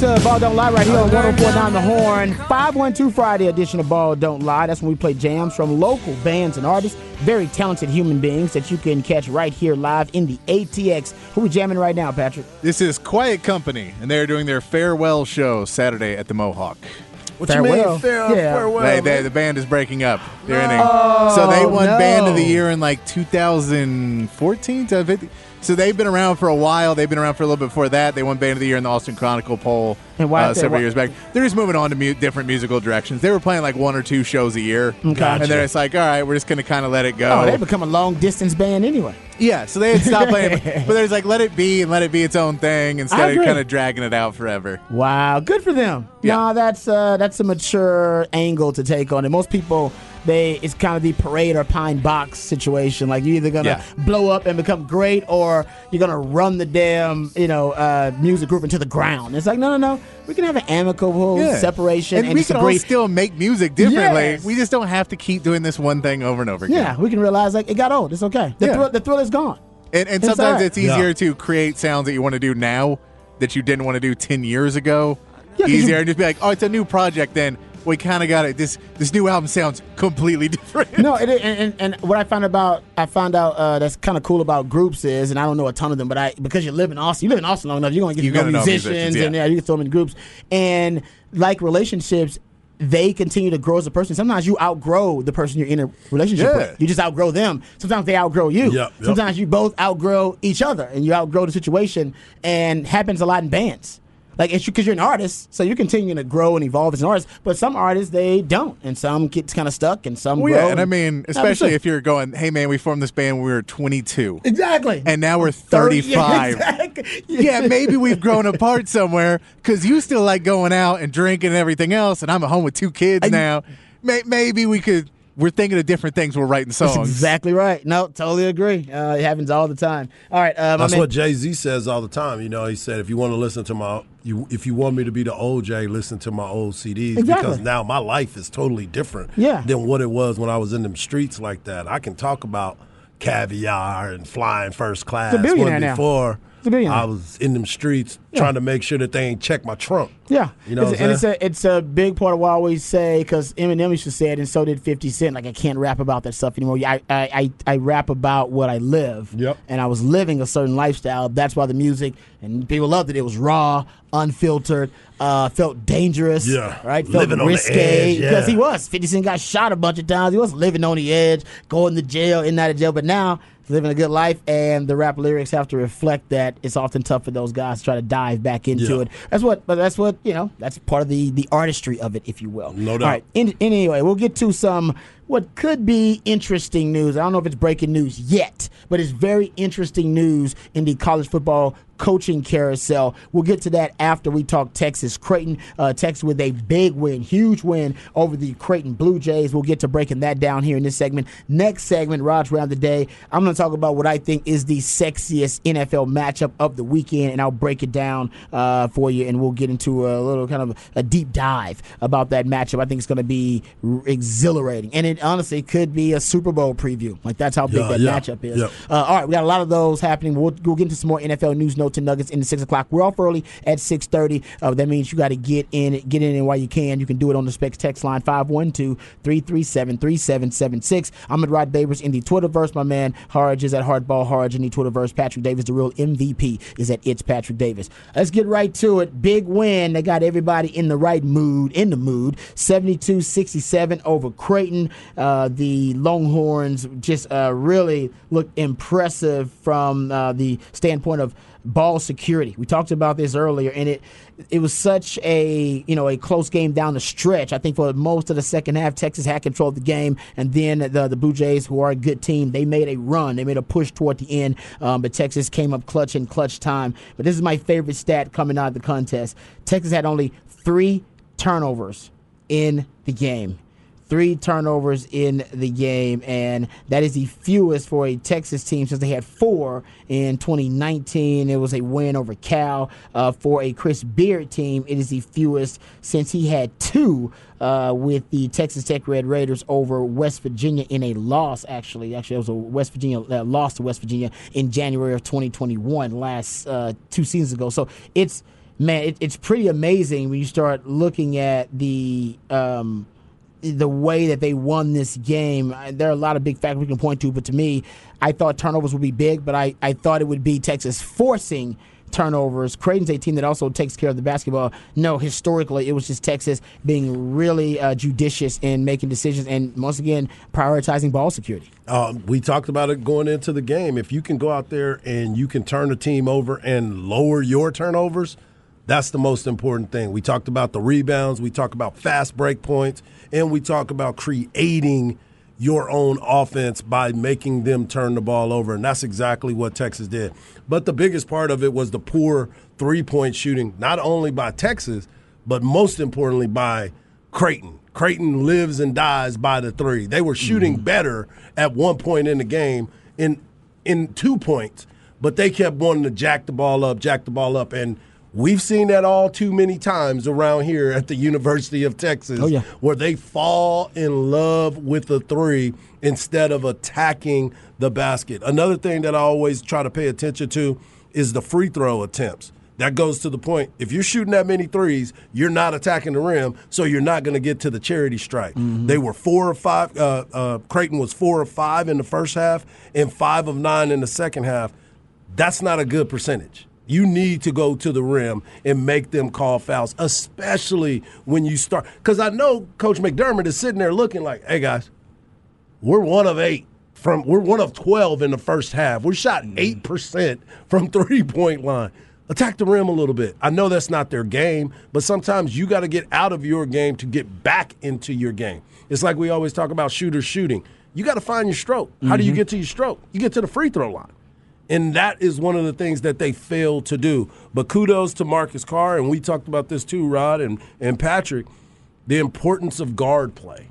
To Ball Don't Lie right here on 1049 The Horn. 512 Friday edition of Ball Don't Lie. That's when we play jams from local bands and artists, very talented human beings that you can catch right here live in the ATX. Who we jamming right now, Patrick? This is Quiet Company, and they're doing their farewell show Saturday at the Mohawk. What Farewell. you mean, fair, Yeah. farewell? They, they, the band is breaking up. They're ending. so they won no. Band of the Year in like 2014 to 50. So they've been around for a while. They've been around for a little bit before that. They won Band of the Year in the Austin Chronicle poll And why- uh, several why- years back. They're just moving on to mu- different musical directions. They were playing like one or two shows a year. Okay. And then it's like, all right, we're just going to kind of let it go. Oh, they become a long distance band anyway. Yeah, so they had stopped playing, but there's like let it be and let it be its own thing instead of kind of dragging it out forever. Wow, good for them. Yeah. That's uh, that's a mature angle to take on it. Most people, they it's kind of the parade or pine box situation. Like you're either gonna Yeah. blow up and become great, or you're gonna run the damn you know uh, music group into the ground. It's like no, no, no. We can have an amicable Yeah. separation and, and, we can all still make music differently. Yes. We just don't have to keep doing this one thing over and over again. yeah, we can realize like it got old. It's okay. The, Yeah. thrill, the thrill is gone. And, and It's sometimes alright. it's easier Yeah. to create sounds that you want to do now that you didn't want to do 10 years ago. Yeah, 'cause easier you- and just be like, oh, it's a new project. Then we kind of got it. This this new album sounds completely different. No, it, and, and, and what I found about I found out uh, that's kind of cool about groups is, and I don't know a ton of them, but I because you live in Austin, you live in Austin long enough, you're gonna get You to know musicians, musicians, yeah. and yeah, you can throw them in groups, and like relationships. They continue to grow as a person. Sometimes you outgrow the person you're in a relationship Yeah. with. You just outgrow them. Sometimes they outgrow you. Yep, yep. Sometimes you both outgrow each other, and you outgrow the situation. And happens a lot in bands. Like it's because you're an artist, so you're continuing to grow and evolve as an artist. But some artists they don't, and some get kind of stuck, and some Well, grow. yeah, and I mean, especially if you're going, hey man, we formed this band when we were 22, Exactly. and now we're 30 35. exactly. yeah, maybe we've grown apart somewhere because you still like going out and drinking and everything else, and I'm at home with two kids now. May- Maybe we could. We're thinking of different things. We're writing songs. That's exactly right. No, totally agree. Uh, it happens all the time. All right, uh, my That's man- what Jay Z says all the time. You know, he said, if you want to listen to my, you, if you want me to be the old Jay, listen to my old CDs Exactly. because now my life is totally different Yeah. than what it was when I was in them streets like that. I can talk about caviar and flying first class. billionaire when now. before He's a billionaire. I was in them streets Yeah. trying to make sure that they ain't check my trunk. Yeah, You know It's- what and it's a it's a big part of what I always say because Eminem used to say it, and so did Fifty Cent. Like I can't rap about that stuff anymore. I I, I, I rap about what I live. Yep. And I was living a certain lifestyle. That's why the music and people loved it. It was raw, unfiltered, uh, felt dangerous. Yeah. Right. Felt Living risque edge, yeah. because he was. Fifty Cent got shot a bunch of times. He was living on the edge, going to jail, in and out of jail. But now living a good life, and the rap lyrics have to reflect that. It's often tough for those guys to try to dive back into Yeah. it. That's what, but that's what you know. That's part of the the artistry of it, if you will. No doubt. All right. In, anyway, we'll get to some what could be interesting news. I don't know if it's breaking news yet, but it's very interesting news in the college football coaching carousel. We'll get to that after we talk Texas. Creighton, uh, Texas with a big win, huge win over the Creighton Blue Jays. We'll get to breaking that down here in this segment. Next segment, Rod's Rant the Day, I'm going to talk about what I think is the sexiest NFL matchup of the weekend, and I'll break it down uh, for you, and we'll get into a little kind of a deep dive about that matchup. I think it's going to be exhilarating, and it honestly could be a Super Bowl preview. Like that's how big Yeah, that yeah, matchup is. yeah. Uh, all right, we got a lot of those happening. We'll, we'll get into some more NFL news notes and Nuggets in the six o'clock. We're off early at six thirty. Uh, that means you got to get in, get in and while you can. You can do it on the Specs text line 512-337-3776. I'm at Rod Babers in the Twitterverse. My man Harge is at Hardball Harge in the Twitterverse. Patrick Davis, the real MVP, is at It's Patrick Davis. Let's get right to it. Big win. They got everybody in the right mood, in the mood. 72-67 over Creighton. Uh, the Longhorns just uh, really looked impressive from uh, the standpoint of ball security. We talked about this earlier, and it it was such a you know a close game down the stretch. I think for most of the second half, Texas had control of the game, and then the the Blue Jays, who are a good team, they made a run. They made a push toward the end, um, but Texas came up clutch in clutch time. But this is my favorite stat coming out of the contest. Texas had only three turnovers in the game three turnovers in the game, and that is the fewest for a Texas team since they had four in 2019. It was a win over Cal. Uh, for a Chris Beard team, it is the fewest since he had two uh, with the Texas Tech Red Raiders over West Virginia in a loss. Actually, actually, it was a West Virginia uh, loss to West Virginia in January of 2021, last uh, two seasons ago. So it's man, it, it's pretty amazing when you start looking at the. Um, the way that they won this game. There are a lot of big factors we can point to, but to me, I thought turnovers would be big, but I, I thought it would be Texas forcing turnovers. Creighton's a team that also takes care of the basketball. No, historically, it was just Texas being really uh, judicious in making decisions and, once again, prioritizing ball security. Um, we talked about it going into the game. If you can go out there and you can turn a team over and lower your turnovers, that's the most important thing. We talked about the rebounds, we talked about fast break points, and we talk about creating your own offense by making them turn the ball over. And that's exactly what Texas did. But the biggest part of it was the poor three point shooting, not only by Texas, but most importantly by Creighton. Creighton lives and dies by the three. They were shooting mm-hmm. better at one point in the game in in two points, but they kept wanting to jack the ball up, jack the ball up, and We've seen that all too many times around here at the University of Texas, oh, yeah. where they fall in love with the three instead of attacking the basket. Another thing that I always try to pay attention to is the free throw attempts. That goes to the point. If you're shooting that many threes, you're not attacking the rim, so you're not going to get to the charity stripe. Mm-hmm. They were four or five. Uh, uh, Creighton was four or five in the first half, and five of nine in the second half. That's not a good percentage. You need to go to the rim and make them call fouls, especially when you start. Because I know Coach McDermott is sitting there looking like, "Hey guys, we're one of eight from we're one of twelve in the first half. We shot mm-hmm. eight percent from three point line. Attack the rim a little bit. I know that's not their game, but sometimes you got to get out of your game to get back into your game. It's like we always talk about shooters shooting. You got to find your stroke. How mm-hmm. do you mm-hmm. get to your stroke? You get to the free throw line. And that is one of the things that they failed to do. But kudos to Marcus Carr, and we talked about this too, Rod and, and Patrick, the importance of guard play.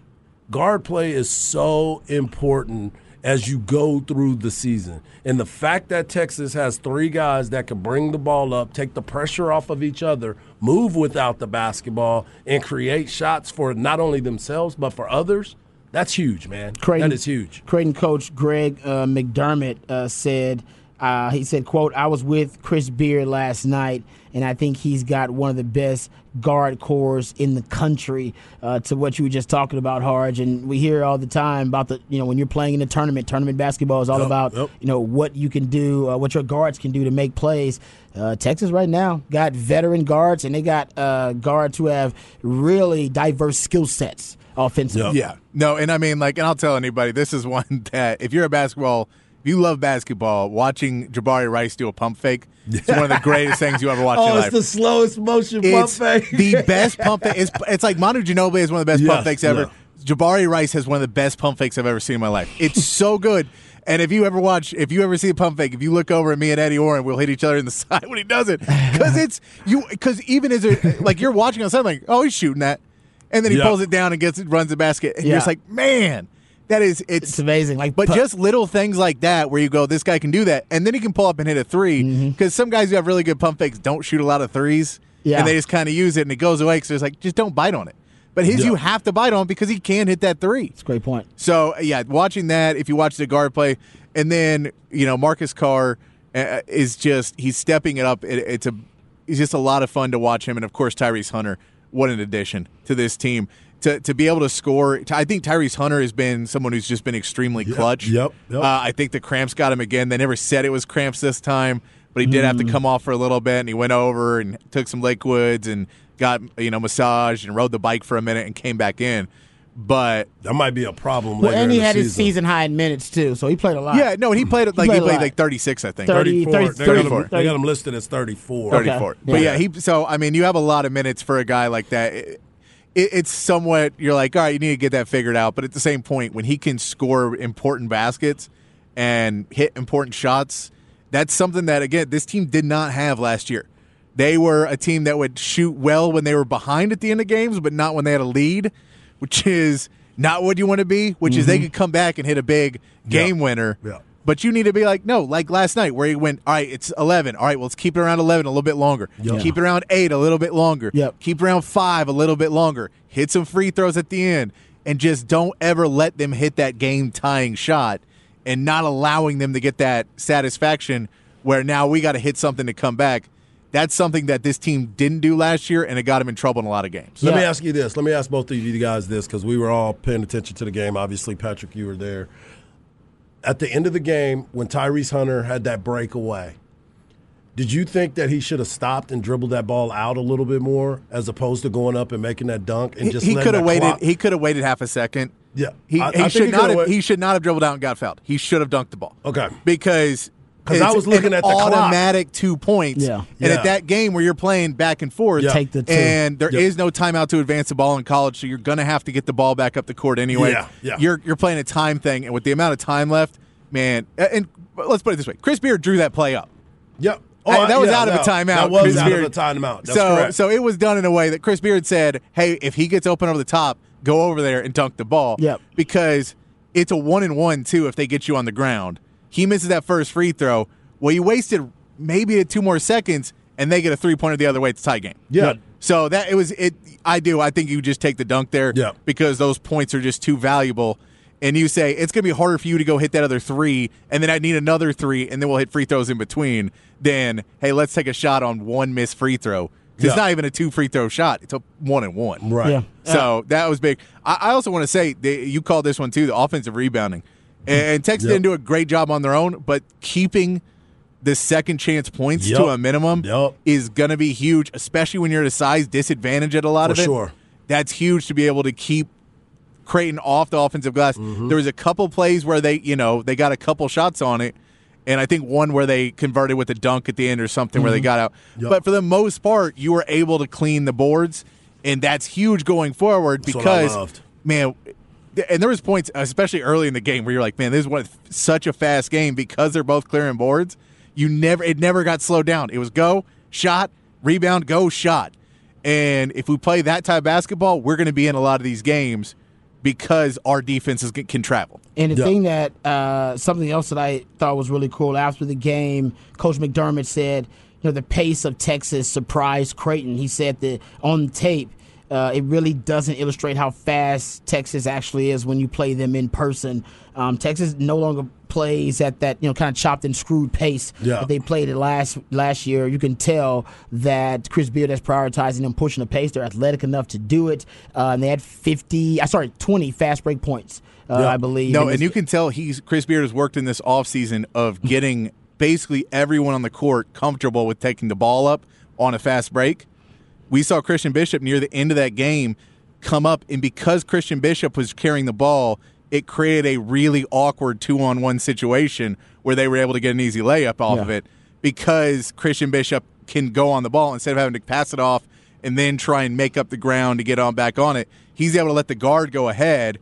Guard play is so important as you go through the season. And the fact that Texas has three guys that can bring the ball up, take the pressure off of each other, move without the basketball, and create shots for not only themselves, but for others. That's huge, man. Creighton, that is huge. Creighton coach Greg uh, McDermott uh, said – uh, he said, "quote I was with Chris Beard last night, and I think he's got one of the best guard cores in the country." Uh, to what you were just talking about, Harge, and we hear all the time about the you know when you're playing in a tournament, tournament basketball is all yep, about yep. you know what you can do, uh, what your guards can do to make plays. Uh, Texas right now got veteran guards, and they got uh, guards who have really diverse skill sets offensively. Yeah, no, and I mean like, and I'll tell anybody, this is one that if you're a basketball if you love basketball, watching Jabari Rice do a pump fake is one of the greatest things you ever watch oh, in your life. it's the slowest motion it's pump fake. the best pump fake. It's, it's like Manu Ginobili is one of the best yes, pump fakes ever. No. Jabari Rice has one of the best pump fakes I've ever seen in my life. It's so good. And if you ever watch, if you ever see a pump fake, if you look over at me and Eddie Orrin, we'll hit each other in the side when he does it because it's you. Because even as a, like you're watching on something, like oh he's shooting that, and then he pulls it down and gets it, runs the basket, and yeah. you're just like man that is it's, it's amazing. Like, but pu- just little things like that where you go, this guy can do that, and then he can pull up and hit a three. Because mm-hmm. some guys who have really good pump fakes don't shoot a lot of threes, yeah. and they just kind of use it and it goes away. So it's like just don't bite on it. But his, yeah. you have to bite on because he can hit that three. It's a great point. So yeah, watching that, if you watch the guard play, and then you know Marcus Carr uh, is just he's stepping it up. It, it's a it's just a lot of fun to watch him, and of course Tyrese Hunter. What an addition to this team to to be able to score. I think Tyrese Hunter has been someone who's just been extremely clutch. yep, yep. Uh, I think the cramps got him again. They never said it was cramps this time, but he did have to Mm. come off for a little bit, and he went over and took some liquids and got you know massaged and rode the bike for a minute and came back in. But That might be a problem Well, later and in he the had season. his season high in minutes too, so he played a lot. yeah, no, and he played it like played he played like thirty six, I think. 30 34. 30 they, got him, 34. they got him listed as 34. Okay. 34. Yeah. But yeah, he so I mean, you have a lot of minutes for a guy like that. It, it, it's somewhat you're like, all right, you need to get that figured out. But at the same point, when he can score important baskets and hit important shots, that's something that again this team did not have last year. They were a team that would shoot well when they were behind at the end of games, but not when they had a lead, which is not what you want to be. Which is they mm-hmm. could come back and hit a big game winner. Yeah. But you need to be like, no, like last night where you went, all right, it's 11. All right, well, let's keep it around 11 a little bit longer. Yep. Keep it around 8 a little bit longer. Yep. Keep it around 5 a little bit longer. Hit some free throws at the end. And just don't ever let them hit that game tying shot and not allowing them to get that satisfaction where now we got to hit something to come back. That's something that this team didn't do last year, and it got them in trouble in a lot of games. Let me ask you this. Let me ask both of you guys this because we were all paying attention to the game. Obviously, Patrick, you were there. At the end of the game, when Tyrese Hunter had that breakaway, did you think that he should have stopped and dribbled that ball out a little bit more as opposed to going up and making that dunk and just he letting could have waited. clock- He could have waited half a second. Yeah. he, I- I he think should he not have. wait- He should not have dribbled out and got fouled. He should have dunked the ball. Okay. because 'Cause I was looking an at the clock. automatic two points. Yeah. and Yeah. at that game where you're playing back and forth, Yeah. Take the two. and there is Yep. no timeout to advance the ball in college, so you're gonna have to get the ball back up the court anyway. Yeah, yeah. You're you're playing a time thing, and with the amount of time left, man. And let's put it this way: Chris Beard drew that play up. Yep. Oh, I- that was yeah, out of a timeout. That was Chris out Beard. of a timeout. That's so correct. so it was done in a way that Chris Beard said, "Hey, if he gets open over the top, go over there and dunk the ball." Yep. Because it's a one and one too if they get you on the ground. He misses that first free throw. Well, you wasted maybe two more seconds, and they get a three pointer the other way. It's a tie game. Yeah. So that it was it. I do. I think you just take the dunk there. Yeah. Because those points are just too valuable. And you say it's going to be harder for you to go hit that other three, and then I need another three, and then we'll hit free throws in between. Then hey, let's take a shot on one missed free throw. 'Cause It's not even a two free throw shot; it's a one and one. right. Yeah. So that was big. I, I also want to say that you called this one too, the offensive rebounding, and Texas Yep. didn't do a great job on their own, but keeping the second chance points Yep. to a minimum Yep. is going to be huge, especially when you're at a size disadvantage at a lot For of it. sure. That's huge to be able to keep Creighton off the offensive glass. Mm-hmm. There was a couple plays where they, you know, they got a couple shots on it, and I think one where they converted with a dunk at the end or something where they got out. Mm-hmm. Yep. But for the most part, you were able to clean the boards, and that's huge going forward That's because, man. And there was points, especially early in the game, where you're like, "Man, this is one such a fast game because they're both clearing boards." You never, it never got slowed down. It was go, shot, rebound, go, shot. And if we play that type of basketball, we're going to be in a lot of these games because our defenses can, can travel. And the Yeah. thing that uh, something else that I thought was really cool after the game, Coach McDermott said, you know, the pace of Texas surprised Creighton. He said that on tape, uh, it really doesn't illustrate how fast Texas actually is when you play them in person. Um, Texas no longer plays at that you know kind of chopped and screwed pace Yeah. that they played it last last year. You can tell that Chris Beard is prioritizing them pushing the pace. They're athletic enough to do it, uh, and they had fifty. I sorry, twenty fast break points. Uh, Yeah. I believe. No, It and you can tell he's Chris Beard has worked in this offseason of getting basically everyone on the court comfortable with taking the ball up on a fast break. We saw Christian Bishop near the end of that game come up, and because Christian Bishop was carrying the ball, it created a really awkward two on one situation where they were able to get an easy layup off Yeah. of it because Christian Bishop can go on the ball instead of having to pass it off and then try and make up the ground to get on back on it. He's able to let the guard go ahead,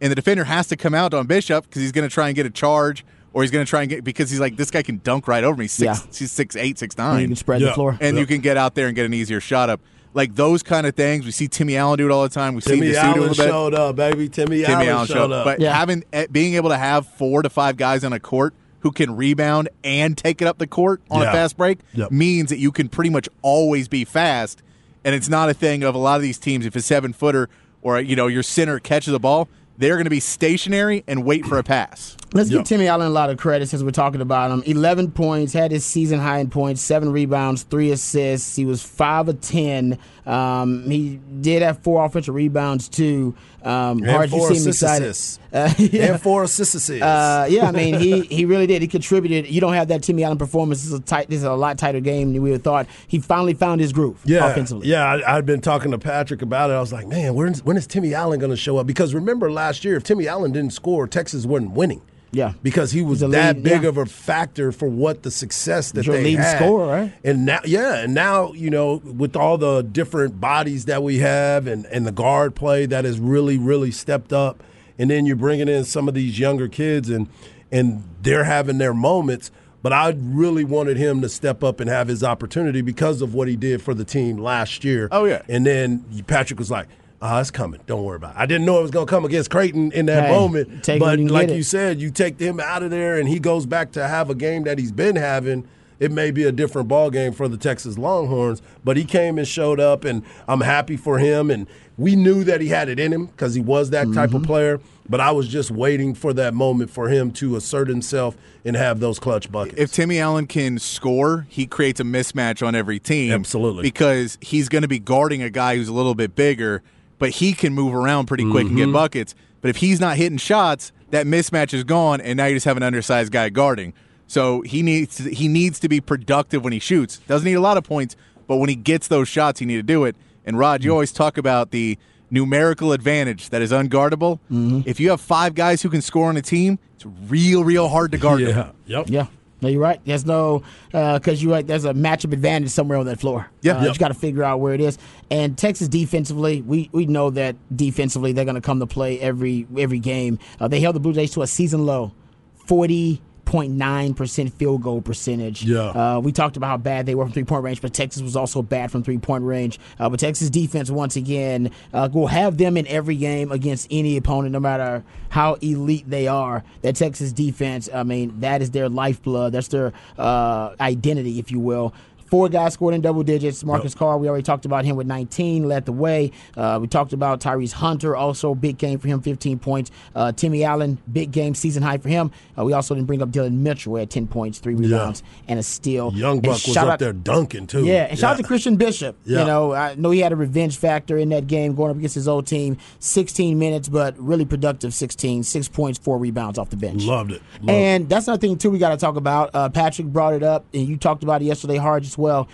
and the defender has to come out on Bishop because he's going to try and get a charge, or he's going to try and get because he's like this guy can dunk right over me. Six, Yeah. he's six eight, six and you can spread Yeah. the floor. and Yep. you can get out there and get an easier shot up. Like those kind of things, we see Timmy Allen do it all the time. We see Timmy Desuto a Allen little bit. showed up, baby. Timmy, Timmy Allen, Allen showed showed up. But Yeah. having eh, being able to have four to five guys on a court who can rebound and take it up the court on Yeah. a fast break Yep. means that you can pretty much always be fast. And it's not a thing of a lot of these teams. If a seven footer or you know your center catches the ball, they're going to be stationary and wait for a pass. Let's Yeah. give Timmy Allen a lot of credit since we're talking about him. 11 points, had his season high in points, seven rebounds, three assists. He was 5 of 10. Um, he did have four offensive rebounds, too. Um, And hard four see him assists. excited. Uh, yeah. And four assists. Uh, yeah, I mean, he, he really did. He contributed. You don't have that Timmy Allen performance. This is a tight. This is a lot tighter game than we would have thought. He finally found his groove yeah, offensively. Yeah, I, I'd been talking to Patrick about it. I was like, man, when's, when is Timmy Allen going to show up? Because remember last year, if Timmy Allen didn't score, Texas wasn't winning. Yeah. because he was that lead- big yeah. of a factor for what the success that your they leading had. scorer, right? And now, yeah, and now you know with all the different bodies that we have, and and the guard play that has really really stepped up, and then you're bringing in some of these younger kids, and and they're having their moments. But I really wanted him to step up and have his opportunity because of what he did for the team last year. Oh, yeah. And then Patrick was like, "Ah, it's coming. Don't worry about it." I didn't know it was going to come against Creighton in that Hey, moment, but when you like it. you said, you take him out of there and he goes back to have a game that he's been having. It may be a different ball game for the Texas Longhorns, but he came and showed up, and I'm happy for him. And we knew that he had it in him because he was that type Mm-hmm. of player. But I was just waiting for that moment for him to assert himself and have those clutch buckets. If Timmy Allen can score, he creates a mismatch on every team. Absolutely. Because he's going to be guarding a guy who's a little bit bigger, but he can move around pretty quick Mm-hmm. and get buckets. But if he's not hitting shots, that mismatch is gone, and now you just have an undersized guy guarding. So he needs to, he needs to be productive when he shoots. Doesn't need a lot of points, but when he gets those shots, he need to do it. And Rod, you always talk about the numerical advantage that is unguardable. Mm-hmm. If you have five guys who can score on a team, it's real, real hard to guard them. Yep. Yeah. No, you're right. There's no because you're right. There's a matchup advantage somewhere on that floor. Yeah. uh, Yep. you got to figure out where it is. And Texas defensively, we we know that defensively they're going to come to play every every game. Uh, they held the Blue Jays to a season low, forty. 0.9% field goal percentage. Yeah. Uh, we talked about how bad they were from three point range, but Texas was also bad from three point range. Uh, but Texas defense, once again, uh, will have them in every game against any opponent, no matter how elite they are. That Texas defense, I mean, that is their lifeblood. That's their uh, identity, if you will. Four guys scored in double digits. Marcus Carr, we already talked about him with 19, led the way. Uh, we talked about Tyrese Hunter, also big game for him, 15 points. Uh, Timmy Allen, big game, season high for him. Uh, we also didn't bring up Dillon Mitchell, had 10 points, three rebounds, and a steal. Young Buck was up out- there dunking too. yeah, and shout out to Christian Bishop. Yeah. You know, I know he had a revenge factor in that game going up against his old team. 16 minutes, but really productive 16. Six points, four rebounds off the bench. Loved it. Loved and that's another thing, too, we got to talk about. Uh, Patrick brought it up, and you talked about it yesterday hard as well.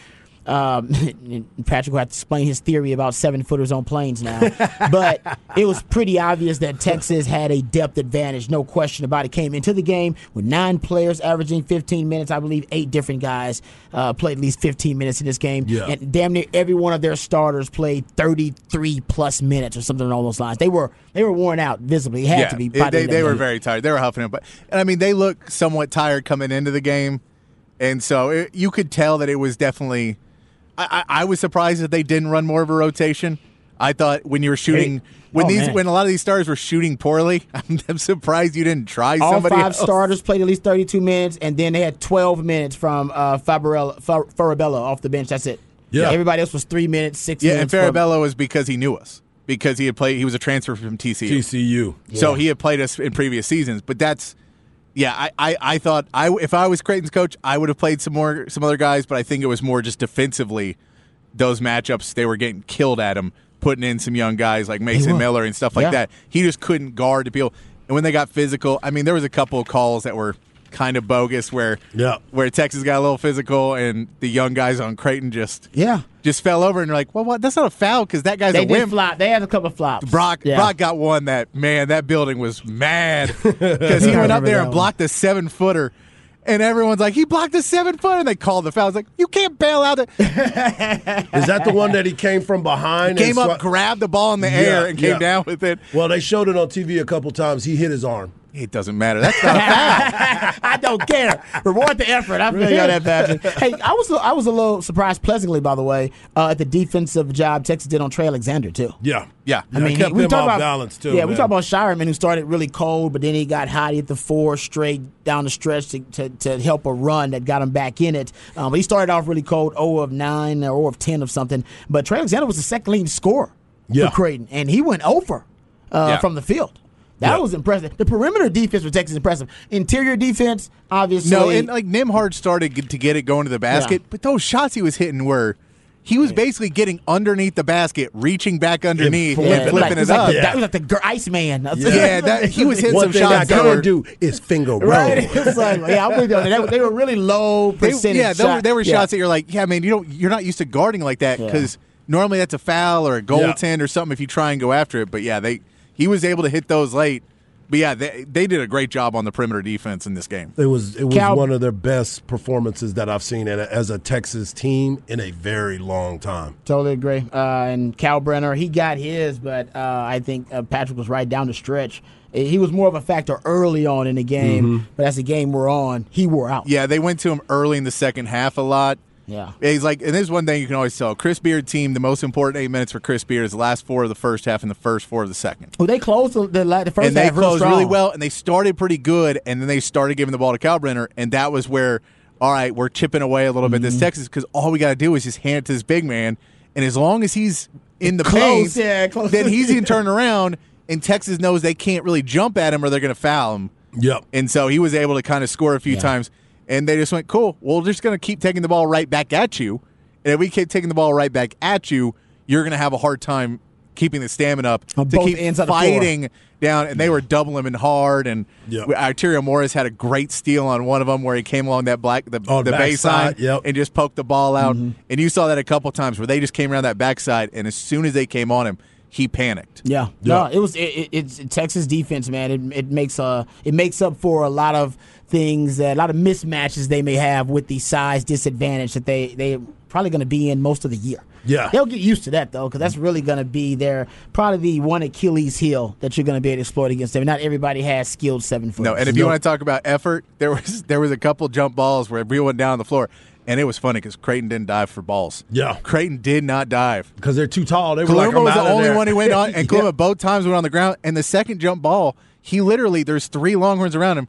Um, Patrick will have to explain his theory about seven footers on planes now. but it was pretty obvious that Texas had a depth advantage, no question about it. Came into the game with nine players averaging 15 minutes. I believe eight different guys uh, played at least 15 minutes in this game. Yeah. And damn near every one of their starters played 33 plus minutes or something along those lines. They were they were worn out visibly. It had to be. it- they, they were very tired. They were huffing it, but and I mean they look somewhat tired coming into the game, and so it, you could tell that it was definitely. I, I, I was surprised that they didn't run more of a rotation. I thought when you were shooting when Oh, these man. when a lot of these stars were shooting poorly, I'm, I'm surprised you didn't try somebody All somebody five else. starters played at least 32 minutes, and then they had 12 minutes from uh, Fabarella, Farabello off the bench. That's it. Yeah. Everybody else was three minutes, six Yeah, and minutes. from- Farabello was because he knew us because he had played. He was a transfer from TCU. TCU. So he had played us in previous seasons, but that's yeah. I, I, I thought I if I was Creighton's coach, I would have played some more some other guys, but I think it was more just defensively. Those matchups they were getting killed at him, putting in some young guys like Mason. Miller and stuff like Yeah. that. He just couldn't guard the people. And when they got physical, I mean, there was a couple of calls that were kind of bogus where Yeah. where Texas got a little physical and the young guys on Creighton just Yeah. just fell over and you're like, well, what? That's not a foul because that guy's They a wimp. flop. They had a couple of flops. Brock Yeah. Brock got one that man that building was mad because he went up there and one. blocked a seven footer. And everyone's like, he blocked a seven footer, and they called the foul. It's like, you can't bail out. The, Is that the one that he came from behind? came and up, swa- grabbed the ball in the Yeah, air, and came down with it. Well, they showed it on TV a couple times. He hit his arm. It doesn't matter. That's not a foul. I don't care. Reward the effort. I feel you on that, Patrick. Hey, I was I was a little surprised, pleasantly, by the way, uh, at the defensive job Texas did on Trey Alexander too. Yeah. Yeah. I mean, kept we him talk about balance too. Yeah, we man. talk about Scheierman, who started really cold, but then he got hot. He hit the four straight down the stretch to, to, to help a run that got him back in it. Um, but he started off really cold, 0 of 9 or 0 of 10 of something. But Trey Alexander was the second leading scorer Yeah. for Creighton, and he went over uh, Yeah. from the field. That Yep. was impressive. The perimeter defense for Texas is impressive. Interior defense, obviously. No, and like Nembhard started to get it going to the basket, Yeah. but those shots he was hitting were. He was basically getting underneath the basket, reaching back underneath, flipping and flipping like, it was up. the, Yeah. that was like the gr- Iceman. Yeah, that- he was hitting One some thing shots I that can were- do is finger roll. Right? It's like, yeah, I'm with you on that. They were really low They- percentage. yeah, there were, shot. there were Yeah. shots that you're like, yeah, man, you don't, you're not used to guarding like that Yeah. because normally that's a foul or a goaltend or something if you try and go after it. But yeah, they he was able to hit those late. But yeah, they they did a great job on the perimeter defense in this game. It was it was Cal- one of their best performances that I've seen a, as a Texas team in a very long time. Totally agree. Uh, and Kalkbrenner, he got his, but uh, I think uh, Patrick was right down the stretch. He was more of a factor early on in the game, Mm-hmm. but as the game wore on, he wore out. Yeah, they went to him early in the second half a lot. Yeah. He's like, and there's one thing you can always tell. Chris Beard team, the most important eight minutes for Chris Beard is the last four of the first half and the first four of the second. Well, they closed the, the, the first and they half real closed strong. really well, and they started pretty good, and then they started giving the ball to Kalkbrenner, and that was where, all right, we're chipping away a little bit Mm-hmm. this Texas because all we got to do is just hand it to this big man, and as long as he's in the Close, paint, yeah, close. then he's going to turn around, and Texas knows they can't really jump at him or they're going to foul him. Yep. And so he was able to kind of score a few Yeah. times, and they just went, cool, well, we're just going to keep taking the ball right back at you, and if we keep taking the ball right back at you, you're going to have a hard time keeping the stamina up On to keep ends of the floor. fighting down, and they were doubling him hard. And Yep. Arterio Morris had a great steal on one of them where he came along that black the, On the backside, baseline yep. and just poked the ball out. Mm-hmm. And you saw that a couple times where they just came around that backside, and as soon as they came on him, he panicked. Yeah, Yeah. no, it was it, it, it's Texas defense, man. It, it makes uh it makes up for a lot of things, that, a lot of mismatches they may have with the size disadvantage that they they probably going to be in most of the year. Yeah. they'll get used to that though, because that's really going to be their probably the one Achilles heel that you're going to be able to exploit against them. Not everybody has skilled seven foot. No, and if you want to talk about effort, there was there was a couple jump balls where we went down on the floor, and it was funny because Creighton didn't dive for balls. Yeah. Creighton did not dive. Because they're too tall. They were Kaluma like, was the only there. one who went on, and Yeah. Both times went on the ground. And the second jump ball, he literally there's three Longhorns around him.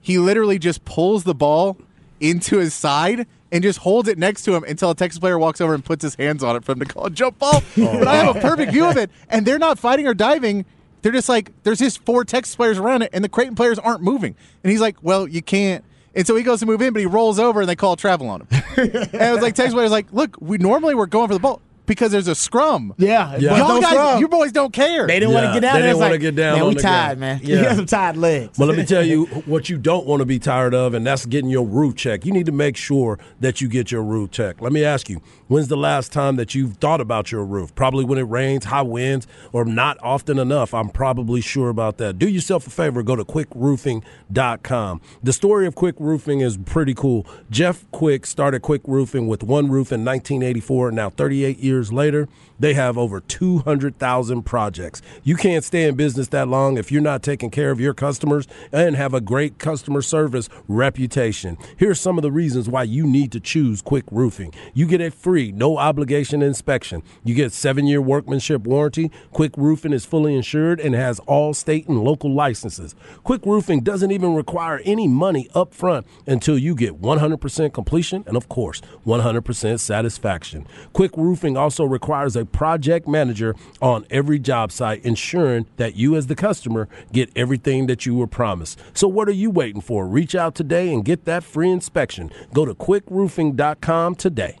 He literally just pulls the ball into his side and just holds it next to him until a Texas player walks over and puts his hands on it for him to call a jump ball. Oh, but I have a perfect view of it, and they're not fighting or diving. They're just like there's just four Texas players around it, and the Creighton players aren't moving. And he's like, "Well, you can't." And so he goes to move in, but he rolls over, and they call travel on him. and it was like Texas players like, "Look, we normally we're going for the ball because there's a scrum." yeah, Yeah. Y'all don't guys, scrub. you boys don't care. they didn't want to get down they didn't It's wanna like, get down Man, on we tired, ground. man. Yeah. You got some tired legs. But let me tell you what you don't want to be tired of, and that's getting your roof checked. You need to make sure that you get your roof checked. Let me ask you, when's the last time that you've thought about your roof? Probably when it rains, high winds, or not often enough. I'm probably sure about that. Do yourself a favor, go to quickroofing.com. The story of Quick Roofing is pretty cool. Jeff Quick started Quick Roofing with one roof in 1984, and now 38 years later, they have over 200,000 projects. You can't stay in business that long if you're not taking care of your customers and have a great customer service reputation. Here are some of the reasons why you need to choose Quick Roofing. You get a free, no obligation inspection. You get seven year workmanship warranty. Quick Roofing is fully insured and has all state and local licenses. Quick Roofing doesn't even require any money up front until you get 100% completion and, of course, 100% satisfaction. Quick Roofing also requires a project manager on every job site, ensuring that you, as the customer, get everything that you were promised. So, what are you waiting for? Reach out today and get that free inspection. Go to quickroofing.com today.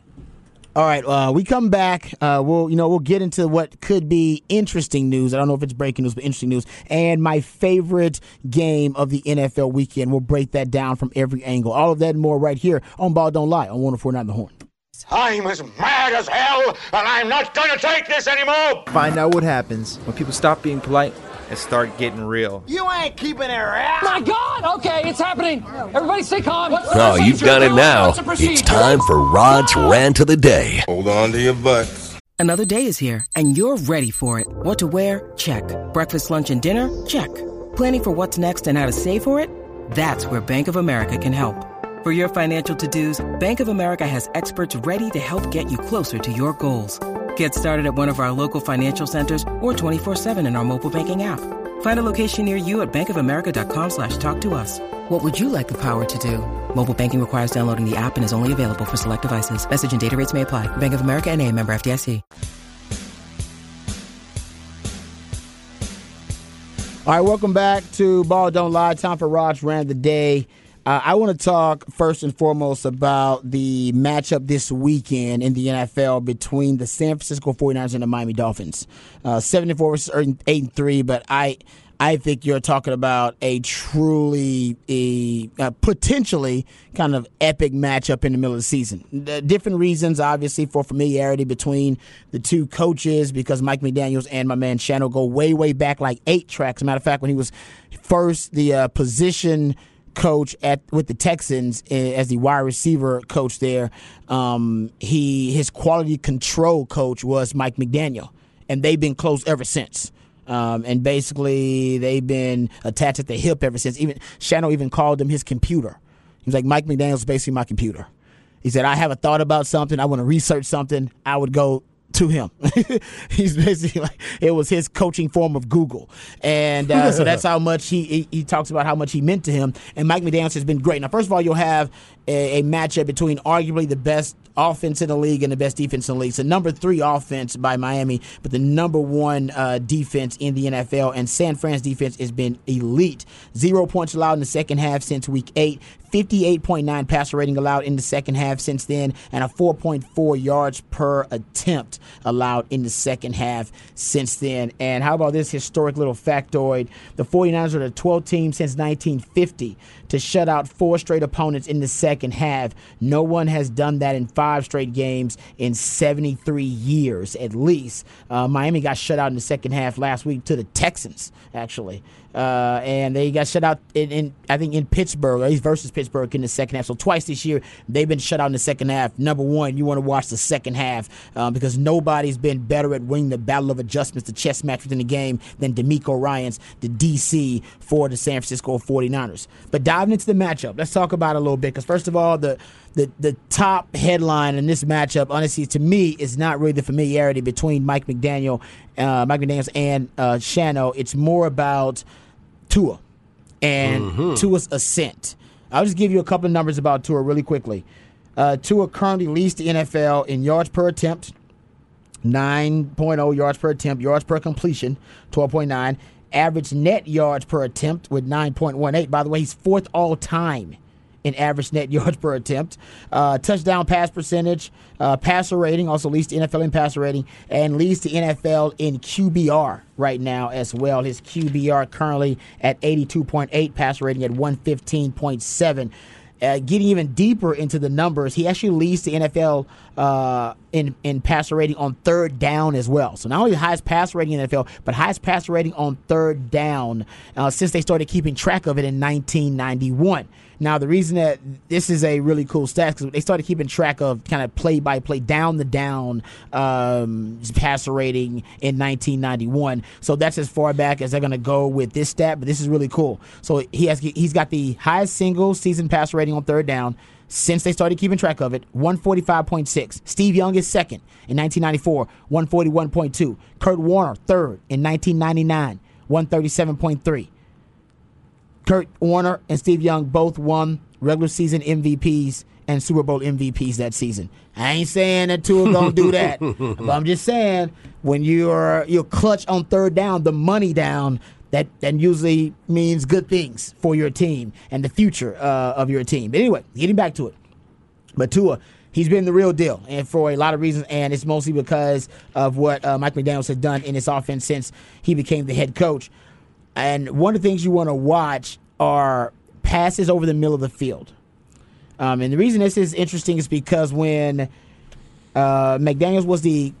All right, uh, we come back. Uh, we'll you know we'll get into what could be interesting news. I don't know if it's breaking news, but interesting news. And my favorite game of the NFL weekend. We'll break that down from every angle. All of that and more right here on Ball Don't Lie on 104.9 The Horn. I'm as mad as hell, and I'm not gonna take this anymore! Find out what happens when people stop being polite and start getting real. You ain't keeping it real. My God! Okay, it's happening. Everybody stay calm. What's Oh, you've got it now. It's time for Rod's Rant of the Day. Hold on to your butts. Another day is here, and you're ready for it. What to wear? Check. Breakfast, lunch, and dinner? Check. Planning for what's next and how to save for it? That's where Bank of America can help. For your financial to-dos, Bank of America has experts ready to help get you closer to your goals. Get started at one of our local financial centers or 24-7 in our mobile banking app. Find a location near you at bankofamerica.com slash talk to us. What would you like the power to do? Mobile banking requires downloading the app and is only available for select devices. Message and data rates may apply. Bank of America and a member FDIC. All right, welcome back to Ball Don't Lie. Time for Rod's Rant the Day. Uh, I want to talk first and foremost about the matchup this weekend in the NFL between the San Francisco 49ers and the Miami Dolphins. Uh, 7 and 4 versus 8 and 3, but I I think you're talking about a truly, a, uh, potentially kind of epic matchup in the middle of the season. The different reasons, obviously, for familiarity between the two coaches because Mike McDaniels and my man Shano go way, way back like eight tracks. A matter of fact, when he was first the uh, position coach at with the Texans eh, as the wide receiver coach there, um, he his quality control coach was Mike McDaniel, and they've been close ever since. Um, and basically, they've been attached at the hip ever since. Even Shano even called him his computer. He was like, Mike McDaniel's basically my computer. He said, I have a thought about something. I want to research something. I would go to him. He's basically like it was his coaching form of Google, and uh, so that's how much he, he, he talks about how much he meant to him. And Mike McDaniel has been great. Now, first of all, you'll have a, a matchup between arguably the best offense in the league and the best defense in the league. So number three offense by Miami, but the number one uh, defense in the NFL. And San Fran's defense has been elite. Zero points allowed in the second half since week eight. 58.9 passer rating allowed in the second half since then, and a 4.4 yards per attempt allowed in the second half since then. And how about this historic little factoid? The 49ers are the 12th team since 1950 to shut out four straight opponents in the second half. No one has done that in five straight games in 73 years at least. Uh, Miami got shut out in the second half last week to the Texans, actually. Uh, and they got shut out in, in, I think in Pittsburgh, at least versus Pittsburgh in the second half. So twice this year they've been shut out in the second half. Number one, you want to watch the second half uh, because nobody's been better at winning the battle of adjustments, the chess match within the game than DeMeco Ryans, the DC for the San Francisco 49ers. But diving into the matchup, let's talk about it a little bit because first of all, the the the top headline in this matchup, honestly, to me, is not really the familiarity between Mike McDaniel, uh, Mike McDaniel's and uh, Shano. It's more about Tua and Mm-hmm. Tua's ascent. I'll just give you a couple of numbers about Tua really quickly. Uh, Tua currently leads the NFL in yards per attempt, 9.0 yards per attempt, yards per completion, 12.9. Average net yards per attempt with 9.18. By the way, he's fourth all time in average net yards per attempt. Uh, touchdown pass percentage, uh, passer rating, also leads the NFL in passer rating, and leads the NFL in QBR right now as well. His QBR currently at 82.8, passer rating at 115.7. Uh, getting even deeper into the numbers, he actually leads the NFL uh, in in passer rating on third down as well. So not only the highest passer rating in the NFL, but highest passer rating on third down uh, since they started keeping track of it in 1991. Now the reason that this is a really cool stat because they started keeping track of kind of play by play, down the down um, passer rating in 1991. So that's as far back as they're going to go with this stat. But this is really cool. So he has he's got the highest single season passer rating on third down since they started keeping track of it, 145.6. Steve Young is second in 1994, 141.2. Kurt Warner, third in 1999, 137.3. Kurt Warner and Steve Young both won regular season MVPs and Super Bowl MVPs that season. I ain't saying that Tua are gonna do that, but I'm just saying when you're you're clutch on third down, the money down, that that usually means good things for your team and the future uh, of your team. But anyway, getting back to it, but Tua. He's been the real deal, and for a lot of reasons, and it's mostly because of what uh, Mike McDaniels has done in his offense since he became the head coach. And one of the things you want to watch are passes over the middle of the field. Um, and the reason this is interesting is because when uh, McDaniels was the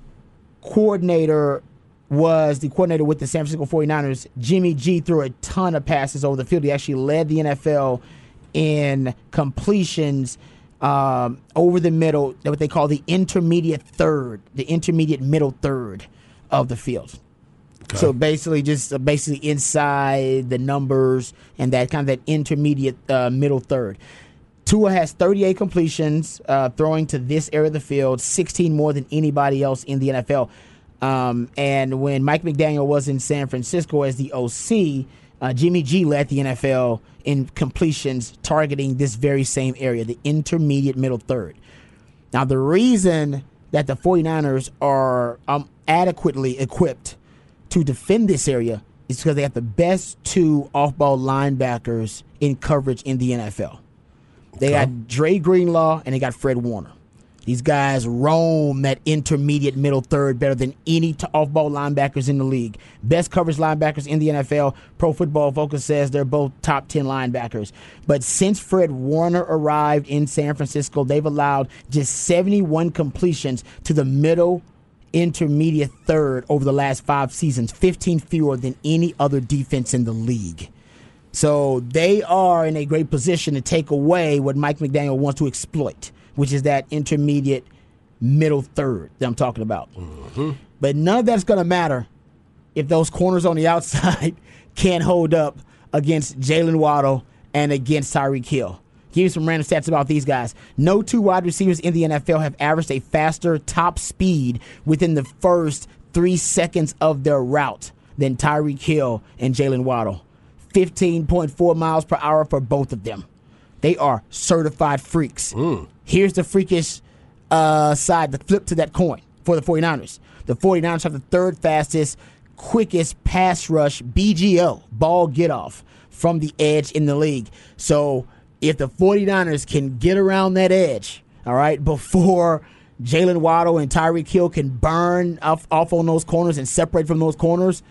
coordinator, was the coordinator with the San Francisco 49ers, Jimmy G threw a ton of passes over the field. He actually led the NFL in completions um, over the middle, what they call the intermediate third, the intermediate middle third of the field. So basically, just uh, basically inside the numbers and that kind of that intermediate uh, middle third. Tua has 38 completions uh, throwing to this area of the field, 16 more than anybody else in the NFL. Um, and when Mike McDaniel was in San Francisco as the OC, uh, Jimmy G led the NFL in completions targeting this very same area, the intermediate middle third. Now, the reason that the 49ers are um, adequately equipped to defend this area is because they have the best two off ball linebackers in coverage in the NFL. They got Dre Greenlaw and they got Fred Warner. These guys roam that intermediate middle third better than any off ball linebackers in the league. Best coverage linebackers in the NFL. Pro Football Focus says they're both top 10 linebackers. But since Fred Warner arrived in San Francisco, they've allowed just 71 completions to the middle intermediate third over the last five seasons, 15 fewer than any other defense in the league. So they are in a great position to take away what Mike McDaniel wants to exploit, which is that intermediate middle third that I'm talking about. Mm-hmm. But none of that's going to matter if those corners on the outside can't hold up against Jaylen Waddle and against Tyreek Hill. Give you some random stats about these guys. No two wide receivers in the NFL have averaged a faster top speed within the first three seconds of their route than Tyreek Hill and Jaylen Waddle. 15.4 miles per hour for both of them. They are certified freaks. Here's the freakish uh, side, the flip to that coin for the 49ers. The 49ers have the third fastest, quickest pass rush, BGO, ball get off, from the edge in the league. So if the 49ers can get around that edge, all right, before Jaylen Waddle and Tyreek Hill can burn off, off on those corners and separate from those corners,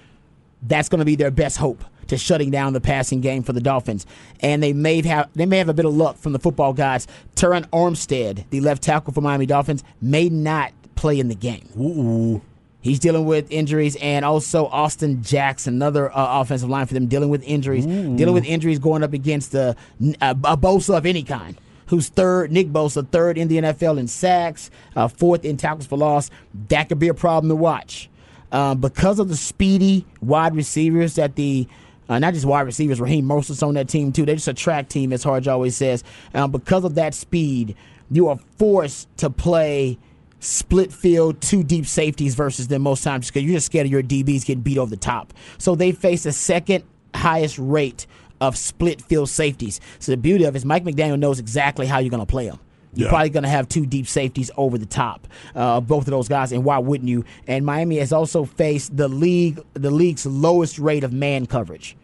that's going to be their best hope to shutting down the passing game for the Dolphins. And they may have they may have a bit of luck from the football guys. Terron Armstead, the left tackle for Miami Dolphins, may not play in the game. Ooh. He's dealing with injuries, and also Austin Jackson, another uh, offensive line for them, dealing with injuries. Dealing with injuries going up against the uh, a Bosa of any kind, who's third. Nick Bosa, third in the NFL in sacks, uh, fourth in tackles for loss. That could be a problem to watch uh, because of the speedy wide receivers that the uh, not just wide receivers, Raheem Mostert's on that team too. They're just a track team, as Harge always says. Um, because of that speed, you are forced to play split field, two deep safeties versus them most times because you're just scared of your DBs getting beat over the top. So they face the second highest rate of split field safeties. So the beauty of it is Mike McDaniel knows exactly how you're going to play them. You're Yeah. probably going to have two deep safeties over the top, uh, both of those guys, and why wouldn't you? And Miami has also faced the league, the league's lowest rate of man coverage.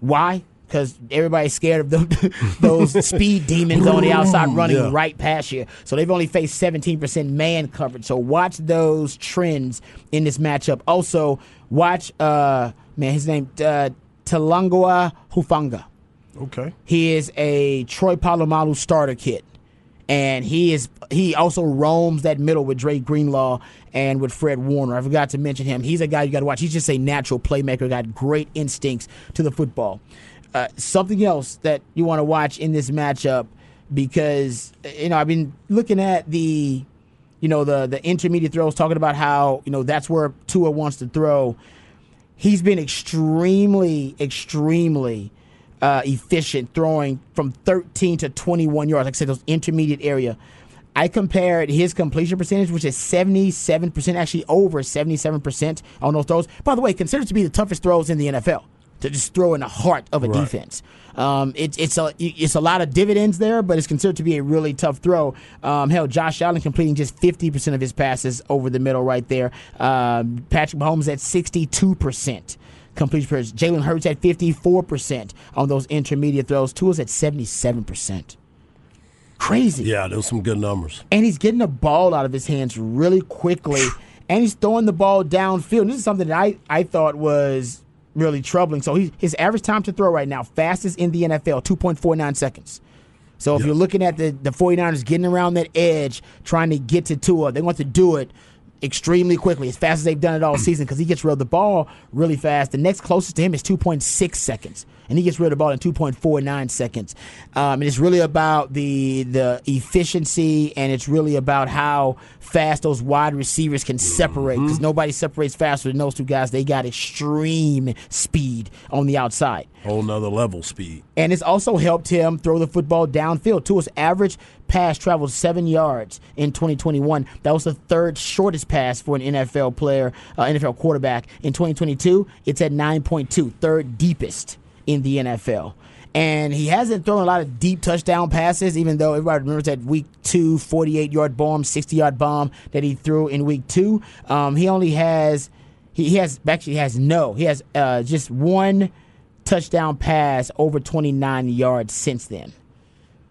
Why? Because everybody's scared of them, those speed demons on the outside running Yeah. right past you. So they've only faced 17% man coverage. So watch those trends in this matchup. Also, watch, uh, man, his name, uh, Talanoa Hufanga. Okay. He is a Troy Polamalu starter kit. And he is he also roams that middle with Drake Greenlaw and with Fred Warner. I forgot to mention him. He's a guy you got to watch. He's just a natural playmaker, got great instincts to the football. Uh, something else that you want to watch in this matchup because you know I've been looking at the you know the the intermediate throws, talking about how you know that's where Tua wants to throw. He's been extremely, extremely uh, efficient throwing from 13 to 21 yards. Like I said, those intermediate area. I compared his completion percentage, which is 77%, actually over 77% on those throws. By the way, considered to be the toughest throws in the NFL to just throw in the heart of a Right. defense. Um, it's it's a it's a lot of dividends there, but it's considered to be a really tough throw. Um, hell, Josh Allen completing just 50% of his passes over the middle right there. Um, Patrick Mahomes at 62% completion percentage. Jalen Hurts at 54% on those intermediate throws. Tua's at 77%. Crazy. Yeah, those some good numbers. And he's getting the ball out of his hands really quickly, and he's throwing the ball downfield. This is something that I, I thought was really troubling. So he, his average time to throw right now, fastest in the NFL, 2.49 seconds. So if you're looking at the, the 49ers getting around that edge, trying to get to Tua, they want to do it extremely quickly, as fast as they've done it all season, because he gets rid of the ball really fast. The next closest to him is 2.6 seconds, and he gets rid of the ball in 2.49 seconds. Um, and it's really about the the efficiency, and it's really about how fast those wide receivers can separate, because nobody separates faster than those two guys. They got extreme speed on the outside. Whole nother level speed. And it's also helped him throw the football downfield. To his average pass traveled seven yards in 2021. That was the third shortest pass for an NFL player, uh, NFL quarterback. In 2022, it's at 9.2, third deepest in the NFL. And he hasn't thrown a lot of deep touchdown passes, even though everybody remembers that week two 48 yard bomb, 60 yard bomb that he threw in week two. Um, he only has He, he has actually he has no. He has uh, just one touchdown pass over 29 yards since then.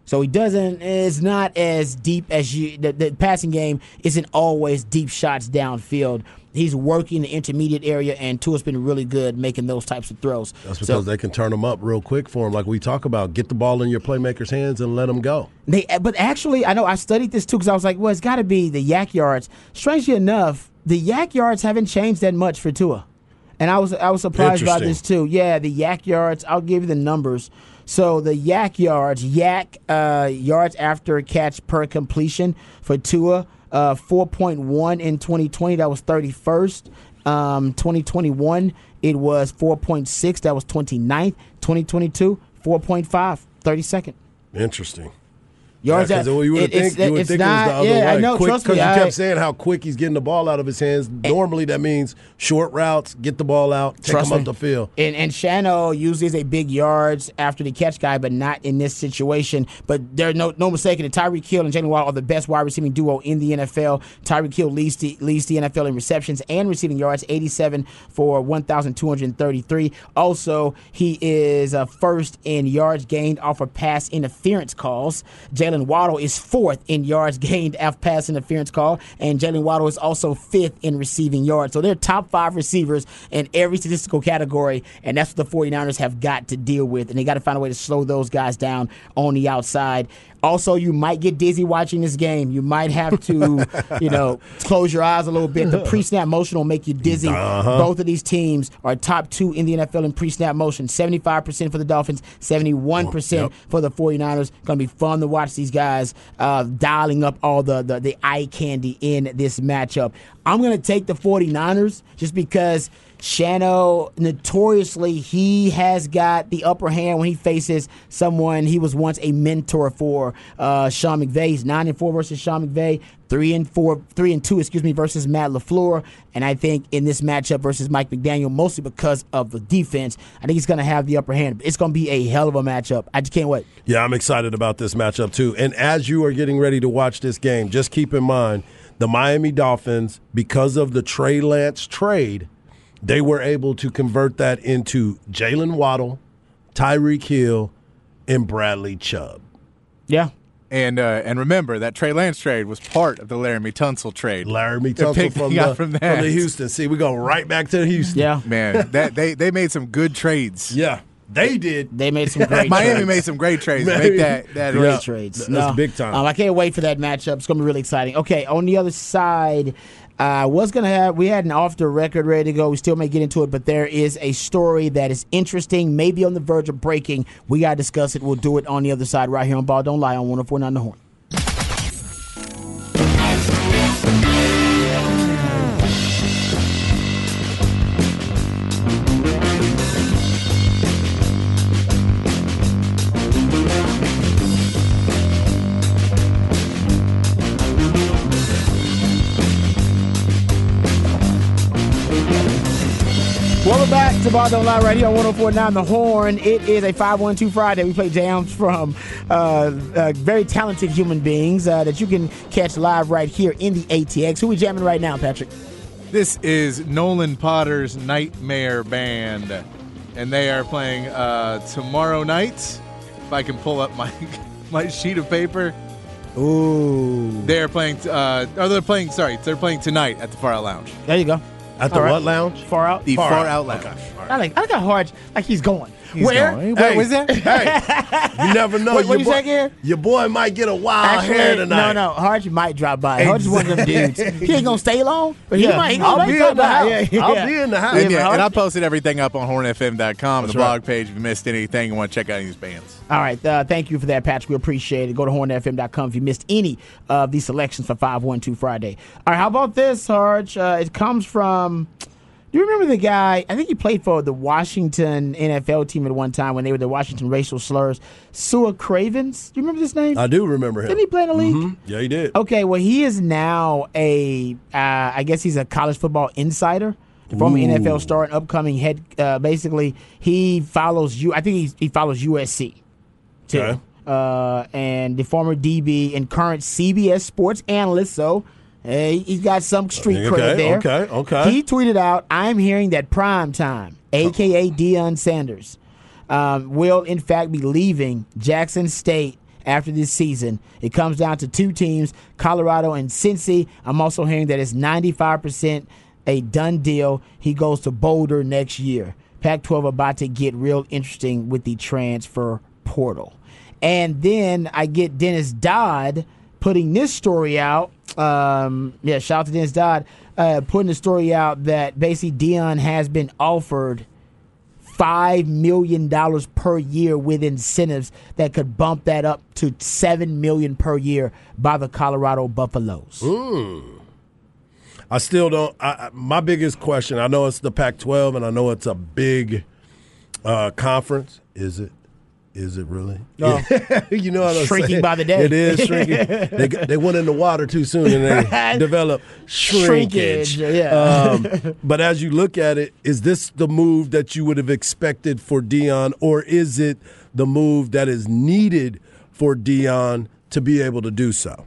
So he doesn't is not as deep as you. The, the passing game isn't always deep shots downfield. He's working the intermediate area, and Tua's been really good making those types of throws. That's because So- they can turn them up real quick for him, like we talk about. Get the ball in your playmaker's hands and let them go. They, but actually, I know I studied this too because I was like, well, it's got to be the YAC yards. Strangely enough, the YAC yards haven't changed that much for Tua, and I was I was surprised by this too. Yeah, the YAC yards. I'll give you the numbers. So the YAC yards, YAC uh, yards after catch per completion for Tua, uh, four point one in twenty twenty. That was thirty first. Um, 2021, it was 4.6. That was 29th. 2022, 4.5, 32nd. Interesting. Yards Yeah, 'cause you would it- it's- think, you would it's think not- it was the other yeah, way. I know, Quick, trust me, Because you kept saying how quick he's getting the ball out of his hands. Normally, that means short routes, get the ball out, take Trust him me. up the field. And and Shano usually is a big yards after the catch guy, but not in this situation. But there's no no mistaking that Tyreek Hill and Jaylen Waddle are the best wide receiving duo in the NFL. Tyreek Hill leads the leads the NFL in receptions and receiving yards, 87 for 1,233. Also, he is uh, first in yards gained off of pass interference calls. Jaylen Waddle is fourth in yards gained after pass interference call, and Jaylen Waddle is also fifth in receiving yards. So they're top five receivers in every statistical category, and that's what the 49ers have got to deal with. And they got to find a way to slow those guys down on the outside. Also, you might get dizzy watching this game. You might have to, you know, close your eyes a little bit. The pre-snap motion will make you dizzy. Uh-huh. Both of these teams are top two in the NFL in pre-snap motion. 75% for the Dolphins, 71% Yep. for the 49ers. Going to be fun to watch these guys uh, dialing up all the, the, the eye candy in this matchup. I'm going to take the 49ers just because Shano, notoriously, he has got the upper hand when he faces someone he was once a mentor for. Uh, Sean McVay, he's nine and four versus Sean McVay, three and four, three and two, excuse me, versus Matt Lafleur. And I think in this matchup versus Mike McDaniel, mostly because of the defense, I think he's going to have the upper hand. It's going to be a hell of a matchup. I just can't wait. Yeah, I'm excited about this matchup too. And as you are getting ready to watch this game, just keep in mind the Miami Dolphins, because of the Trey Lance trade, they were able to convert that into Jaylen Waddle, Tyreek Hill, and Bradley Chubb. Yeah. And uh, and remember that Trey Lance trade was part of the Laremy Tunsil trade. Laremy They're Tunsil from the, from from, the Houston. See, we go right back to the Houston. Yeah. Man, that they they made some good trades. Yeah, they did. They made some great Miami trades. made some great trades. to Make that that Great Yeah. trades. That's No. big time. Um, I can't wait for that matchup. It's going to be really exciting. Okay, on the other side, uh, was to have we had an off the record ready to go. We still may get into it, but there is a story that is interesting, maybe on the verge of breaking. We got to discuss it. We'll do it on the other side right here on Ball Don't Lie on 1049 The Horn. To Ball Don't Lie right here on 1049 The Horn. It is a 512 Friday. We play jams from uh, uh, very talented human beings uh, that you can catch live right here in the ATX. Who we jamming right now, Patrick? This is Nolan Potter's Nightmare Band, and they are playing uh, tomorrow night. If I can pull up my my sheet of paper, Ooh. they are playing. Uh, or they're playing. Sorry, they're playing tonight at the Far Out Lounge. There you go. At the what lounge? Far out. The Far, Far Out, Out. Lounge. I like, I like how hard, like he's going. He's Where? going. Where was that? Hey, you never know. What- what your you boy, say again? Your boy might get a wild hair Actually, tonight. no, no. Harge might drop by. Harge is one of them dudes. He ain't gonna stay long, but he Yeah, might. He I'll might be drop in the house. Yeah, yeah. I'll be in the house. And, yeah, and I posted everything up on hornfm.com, the blog right. page. If you missed anything you want to check out these bands. All right. Uh, thank you for that, Patrick. We appreciate it. Go to hornfm.com if you missed any of these selections for 512 Friday. All right. How about this, Harge? Uh, it comes from. Do you remember the guy? I think he played for the Washington NFL team at one time when they were the Washington racial slurs. Sua Cravens. Do you remember this name? I do remember him. Didn't he play in the league? Mhm. Yeah, he did. Okay, well, he is now a, uh, I guess he's a college football insider, the former Ooh. NFL star and upcoming head. Uh, basically, he follows you. I think he, he follows USC too. Okay. Uh, and the former DB and current CBS Sports analyst. So Hey, he's got some street Okay, credit there. okay, okay. He tweeted out, "I'm hearing that Prime Time, aka Deion Sanders, um, will in fact be leaving Jackson State." After this season, it comes down to two teams, Colorado and Cincy. I'm also hearing that it's 95% a done deal. He goes to Boulder next year. Pac 12 about to get real interesting with the transfer portal. And then I get Dennis Dodd putting this story out. Um, yeah, shout out to Dennis Dodd uh, putting the story out that basically Deion has been offered five million dollars per year with incentives that could bump that up to seven million per year by the Colorado Buffaloes. I still don't. I- my biggest question. I know it's the Pac-12, and I know it's a big uh, conference. Is it? Is it really? No. you know what I'm Shrinking saying? by the day. It is shrinking. they, they went in the water too soon, and they developed shrinkage. Shrinkage, yeah. Um, but as you look at it, is this the move that you would have expected for Deion, or is it the move that is needed for Deion to be able to do so?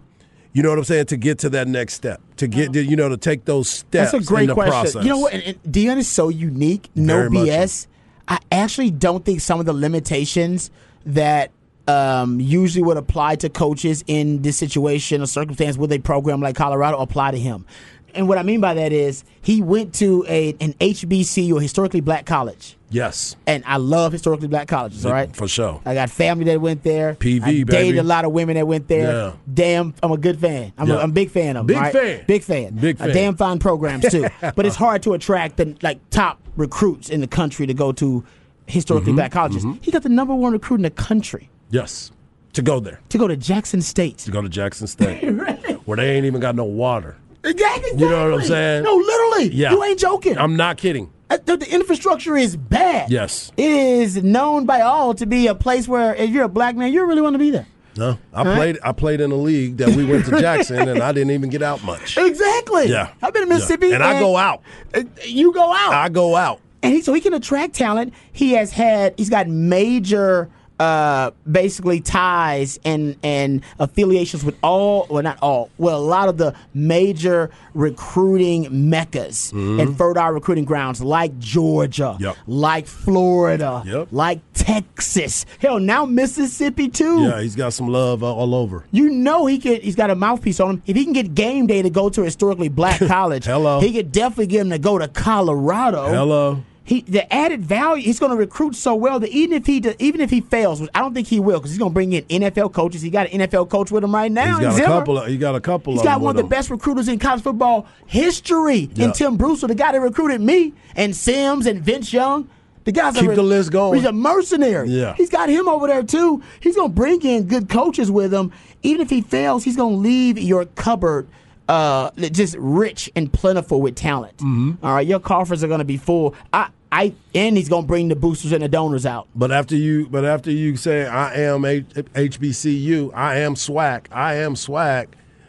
You know what I'm saying? To get to that next step, to get, you know, to take those steps. That's a great in the question. Process. You know what? And, and Deion is so unique. No Very BS. I actually don't think some of the limitations that um, usually would apply to coaches in this situation or circumstance with a program like Colorado apply to him. And what I mean by that is he went to a an HBCU, a historically black college. Yes, And I love historically black colleges, all right? for sure. I got family that went there. PV, I dated baby. a lot of women that went there. Yeah. Damn, I'm a good fan. I'm, Yeah. a, I'm a big fan of them. Big right? fan. Big fan. Big Uh, damn fine programs too. but it's hard to attract the like top recruits in the country to go to historically Mm-hmm. black colleges. He got the number one recruit in the country Yes, to go there, to go to Jackson State. to go to Jackson State, where they ain't even got no water. Exactly. You know what I'm saying? No, literally. Yeah. You ain't joking. I'm not kidding. Uh, the, the infrastructure is bad. Yes. It is known by all to be a place where if you're a black man, you really want to be there. No, I played. I played in a league that we went to Jackson, and I didn't even get out much. Exactly. Yeah, I've been in Yeah. Mississippi, and I go out. Uh, You go out. I go out. and he, so he can attract talent. He has had he's got major uh basically ties and and affiliations with all well not all well a lot of the major recruiting meccas and fertile recruiting grounds like Georgia, Yep. like Florida, Yep. like Texas. Hell, now Mississippi too. Yeah, he's got some love all- all over. You know he could. He's got a mouthpiece on him. If he can get game day to go to a historically black college, Hello. he could definitely get him to go to Colorado. Hello. He the added value. He's going to recruit so well that even if he do- even if he fails, which I don't think he will, because he's going to bring in NFL coaches. He got an NFL coach with him right now. He's got a Zimmer. couple. Of, he got a couple. He's got one of the him. best recruiters in college football history Yeah. in Tim Brewster, the guy that recruited me, and Sims and Vince Young. The guys Keep are, the list going. He's a mercenary. Yeah. He's got him over there too. He's gonna bring in good coaches with him. Even if he fails, he's gonna leave your cupboard uh, just rich and plentiful with talent. Mm-hmm. All right, your coffers are gonna be full. I, I, and he's gonna bring the boosters and the donors out. But after you, but after you say I am H- HBCU, I am SWAC, I am SWAC.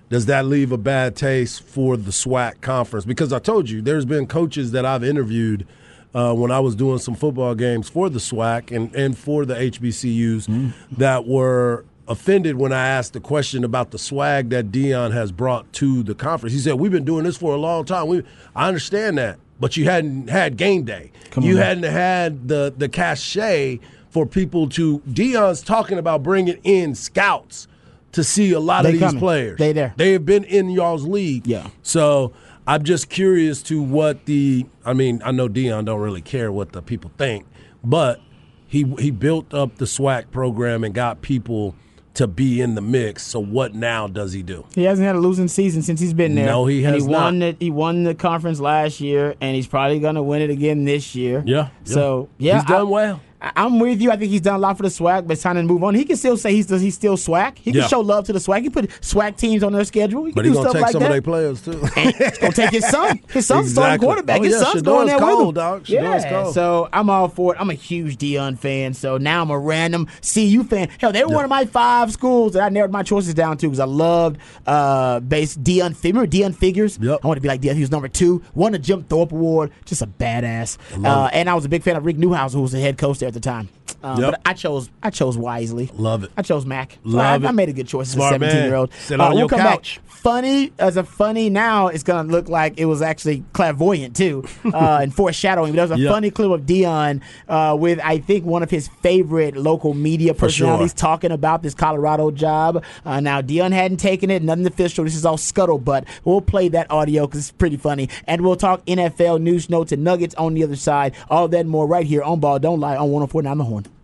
Does that leave a bad taste for the SWAC conference? Because I told you, there's been coaches that I've interviewed uh, when I was doing some football games for the SWAC and, and for the HBCUs that were offended when I asked the question about the swag that Deion has brought to the conference. He said, "We've been doing this for a long time. We, I understand that, but you hadn't had game day. you hadn't had the the cachet for people to. Deion's talking about bringing in scouts to see a lot They of these coming. players. They there. They have been in y'all's league. Yeah. So I'm just curious to what the. I mean, I know Deion don't really care what the people think, but he he built up the SWAC program and got people to be in the mix. So what now does he do? He hasn't had a losing season since he's been there. No, he And has he won not. The, he won the conference last year, and he's probably gonna win it again this year. Yeah, So yeah. yeah, He's done I- well. I- I'm with you. I think he's done a lot for the SWAC, but it's time to move on. He can still say he's he's still SWAC. He can Yeah. show love to the SWAC. He put SWAC teams on their schedule. He can But he's do gonna stuff take like some that. of their players too. He's gonna take his son. His son's starting quarterback. Oh, his yeah, son's Shedeur's going there with him. dog. Shedeur's Yeah. cold. So I'm all for it. I'm a huge Deion fan. So now I'm a random CU fan. Hell, they were one of my five schools that I narrowed my choices down to because I loved uh, base Dion. Fi- Remember Deon Figures? Yep. I want to be like Dion. He was number two. Won the Jim Thorpe Award. Just a badass. Uh, and I was a big fan of Rick Neuheisel, who was the head coach there at the time. Um, Yep. But I chose I chose wisely. Love it. I chose Mack. Love I, I made a good choice as a Smart man. 17 year old. Sit on your come couch. back. Funny as a funny now, it's gonna look like it was actually clairvoyant too, uh, and foreshadowing. But there was a Yep. funny clip of Deion uh, with I think one of his favorite local media For sure. personalities talking about this Colorado job. Uh, now Deion hadn't taken it, nothing official. This is all scuttlebutt. We'll play that audio because it's pretty funny, and we'll talk NFL news, notes, and nuggets on the other side. All that and more right here on Ball Don't Lie on 104.9 The Horn.